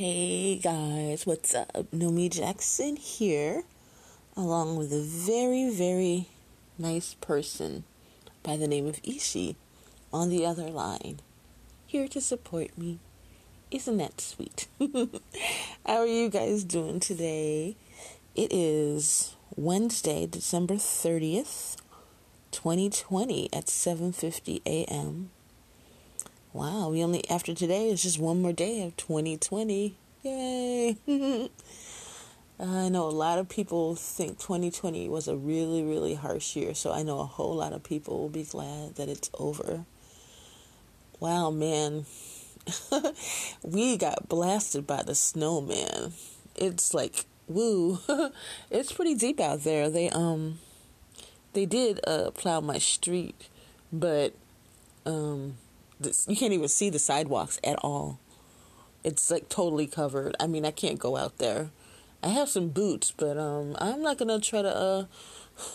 Hey guys, what's up? Nomy Jackson here, along with a very, very nice person by the name of Ishi on the other line, here to support me. Isn't that sweet? How are you guys doing today? It is Wednesday, December 30th, 2020 at 7:50 a.m. Wow, we only after today is just one more day of 2020. Yay! I know a lot of people think 2020 was a really, really harsh year, so I know a whole lot of people will be glad that it's over. Wow, man. we got blasted by the snow, man. It's like, woo. it's pretty deep out there. They um they did uh plow my street, but um you can't even see the sidewalks at all. It's like totally covered. I mean, I can't go out there. I have some boots, but um, I'm not gonna try to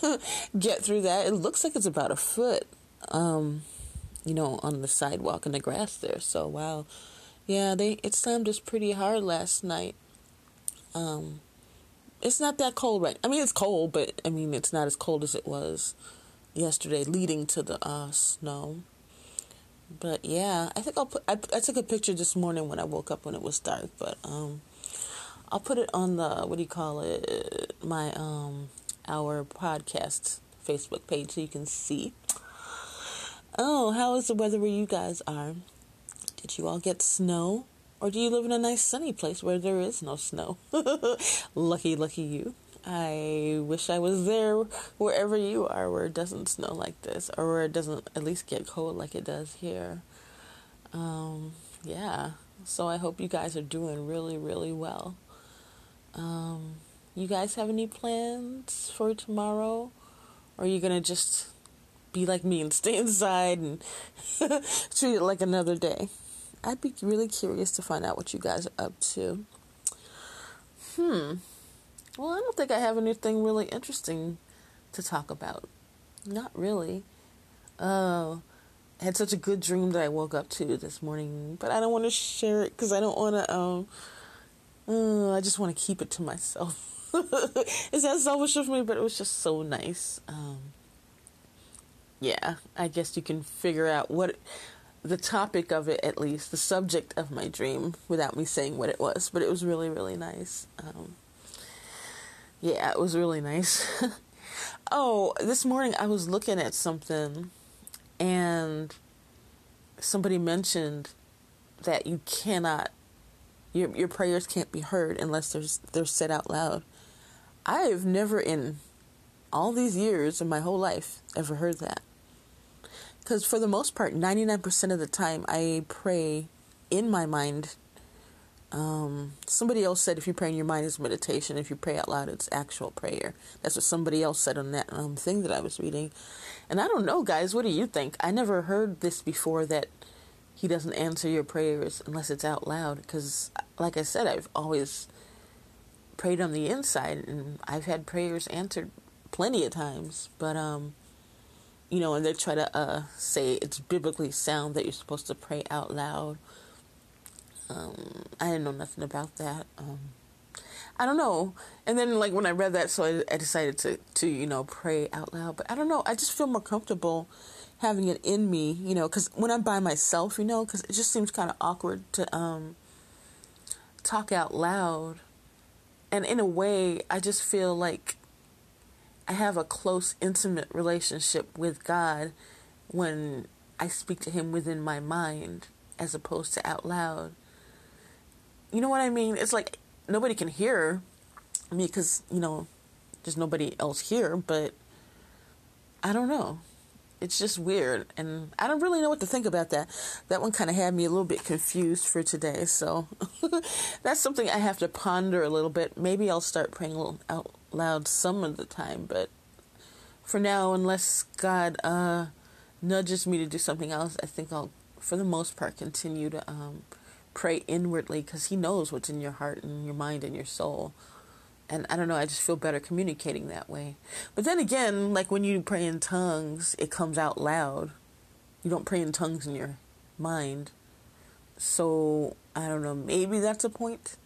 uh, get through that. It looks like it's about a foot, um, you know, on the sidewalk and the grass there. So wow, yeah, they it slammed us pretty hard last night. Um, it's not that cold right. I mean, it's cold, but I mean, it's not as cold as it was yesterday, leading to the uh, snow. But yeah, I think I'll put. I, I took a picture this morning when I woke up when it was dark, but um, I'll put it on the what do you call it? My um, our podcast Facebook page so you can see. Oh, how is the weather where you guys are? Did you all get snow? Or do you live in a nice sunny place where there is no snow? lucky, lucky you. I wish I was there wherever you are where it doesn't snow like this or where it doesn't at least get cold like it does here. Um, yeah. So I hope you guys are doing really, really well. Um, you guys have any plans for tomorrow? Or are you going to just be like me and stay inside and treat it like another day? I'd be really curious to find out what you guys are up to. Hmm. Well, I don't think I have anything really interesting to talk about. Not really. Uh, I had such a good dream that I woke up to this morning, but I don't want to share it because I don't want to. Um, uh, I just want to keep it to myself. Is that selfish of me? But it was just so nice. Um, yeah, I guess you can figure out what the topic of it, at least the subject of my dream, without me saying what it was. But it was really, really nice. Um, yeah, it was really nice. oh, this morning I was looking at something and somebody mentioned that you cannot your your prayers can't be heard unless they're they're said out loud. I've never in all these years of my whole life ever heard that. Cuz for the most part 99% of the time I pray in my mind um, somebody else said if you pray in your mind it's meditation. If you pray out loud, it's actual prayer. That's what somebody else said on that um, thing that I was reading. And I don't know, guys. What do you think? I never heard this before that he doesn't answer your prayers unless it's out loud. Because, like I said, I've always prayed on the inside, and I've had prayers answered plenty of times. But um, you know, and they try to uh, say it's biblically sound that you're supposed to pray out loud um, I didn't know nothing about that. Um, I don't know. And then, like when I read that, so I, I, decided to to you know pray out loud. But I don't know. I just feel more comfortable having it in me, you know, because when I'm by myself, you know, because it just seems kind of awkward to um, talk out loud. And in a way, I just feel like I have a close, intimate relationship with God when I speak to Him within my mind as opposed to out loud you know what I mean? It's like nobody can hear me because, you know, there's nobody else here, but I don't know. It's just weird. And I don't really know what to think about that. That one kind of had me a little bit confused for today. So that's something I have to ponder a little bit. Maybe I'll start praying out loud some of the time, but for now, unless God uh, nudges me to do something else, I think I'll, for the most part, continue to um, pray inwardly because He knows what's in your heart and your mind and your soul. And I don't know, I just feel better communicating that way. But then again, like when you pray in tongues, it comes out loud. You don't pray in tongues in your mind. So I don't know. Maybe that's a point.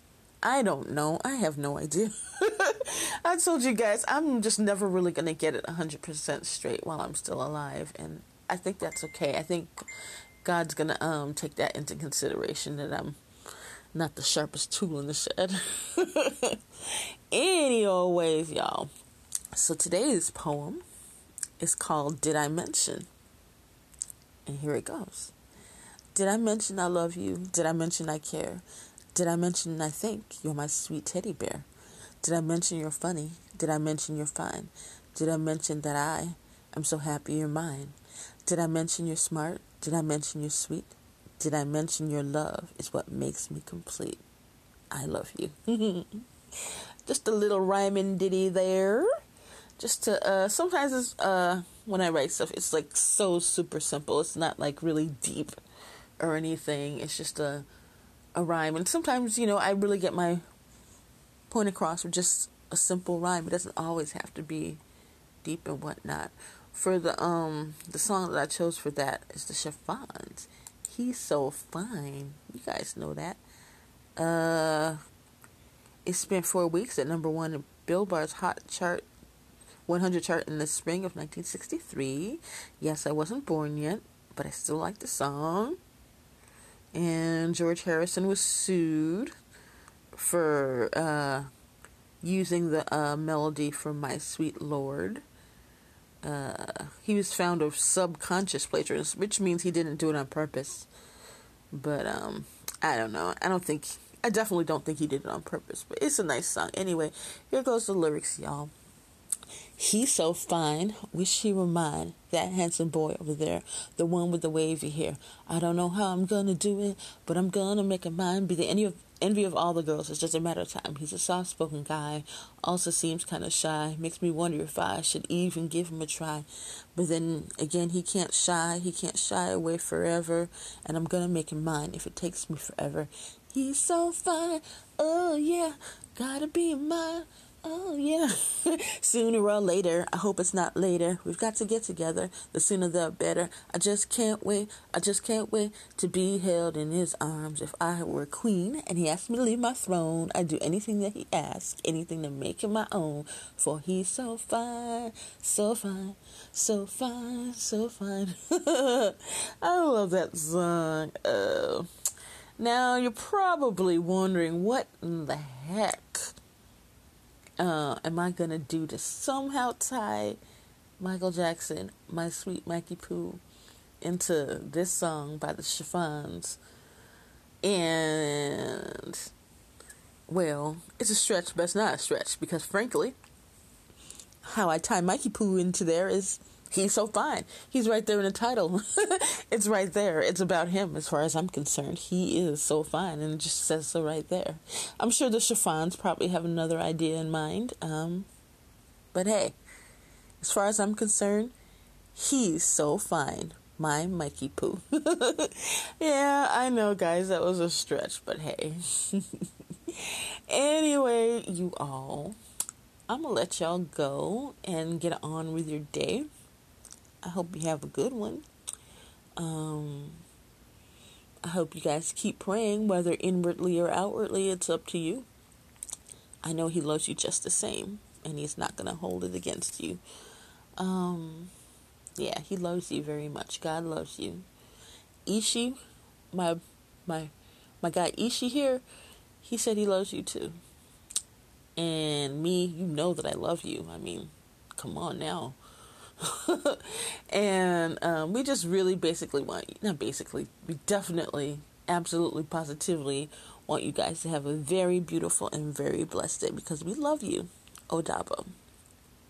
I don't know. I have no idea. I told you guys, I'm just never really going to get it 100% straight while I'm still alive. And I think that's okay. I think God's to um, take that into consideration that I'm not the sharpest tool in the shed. Anyways, y'all. So today's poem is called Did I Mention? And here it goes. Did I mention I love you? Did I mention I care? Did I mention I think you're my sweet teddy bear? Did I mention you're funny? Did I mention you're fine? Did I mention that I am so happy you're mine? Did I mention you're smart? Did I mention you're sweet? Did I mention your love is what makes me complete? I love you. Just a little rhyming ditty there. Just to, uh, sometimes it's, uh, when I write stuff, it's like so super simple. It's not like really deep or anything. It's just a, a rhyme. And sometimes, you know, I really get my point across with just a simple rhyme. It doesn't always have to be deep and whatnot. For the um the song that I chose for that is the Chiffons. He's so fine. You guys know that. Uh, it spent four weeks at number one in Billboard's Hot Chart 100 chart in the spring of 1963. Yes, I wasn't born yet, but I still like the song. And George Harrison was sued for uh, using the uh, melody from My Sweet Lord. Uh, he was found of subconscious plagiarism, which means he didn't do it on purpose. But um, I don't know. I don't think. I definitely don't think he did it on purpose. But it's a nice song. Anyway, here goes the lyrics, y'all. He's so fine. Wish he were mine. That handsome boy over there, the one with the wavy hair. I don't know how I'm gonna do it, but I'm gonna make a mine. Be the envy of envy of all the girls. It's just a matter of time. He's a soft spoken guy. Also seems kind of shy. Makes me wonder if I should even give him a try. But then again, he can't shy. He can't shy away forever. And I'm gonna make him mine if it takes me forever. He's so fine. Oh yeah, gotta be mine. Oh, yeah. Sooner or later, I hope it's not later. We've got to get together. The sooner the better. I just can't wait. I just can't wait to be held in his arms. If I were a queen and he asked me to leave my throne, I'd do anything that he asks, anything to make him my own. For he's so fine, so fine, so fine, so fine. I love that song. Uh, now, you're probably wondering what in the heck uh, am I gonna do to somehow tie Michael Jackson, My Sweet Mikey Poo, into this song by the Chiffons? And well, it's a stretch, but it's not a stretch because frankly, how I tie Mikey Poo into there is He's so fine. He's right there in the title. it's right there. It's about him as far as I'm concerned. He is so fine and it just says so right there. I'm sure the chiffons probably have another idea in mind. Um, but hey, as far as I'm concerned, he's so fine. My Mikey Poo. yeah, I know, guys, that was a stretch, but hey. anyway, you all, I'm gonna let y'all go and get on with your day. I hope you have a good one. Um, I hope you guys keep praying, whether inwardly or outwardly, it's up to you. I know He loves you just the same, and He's not going to hold it against you. Um, yeah, He loves you very much. God loves you. Ishi, my my my guy Ishi here, he said he loves you too. And me, you know that I love you. I mean, come on now. and um, we just really basically want, not basically, we definitely, absolutely, positively want you guys to have a very beautiful and very blessed day because we love you. Odabo.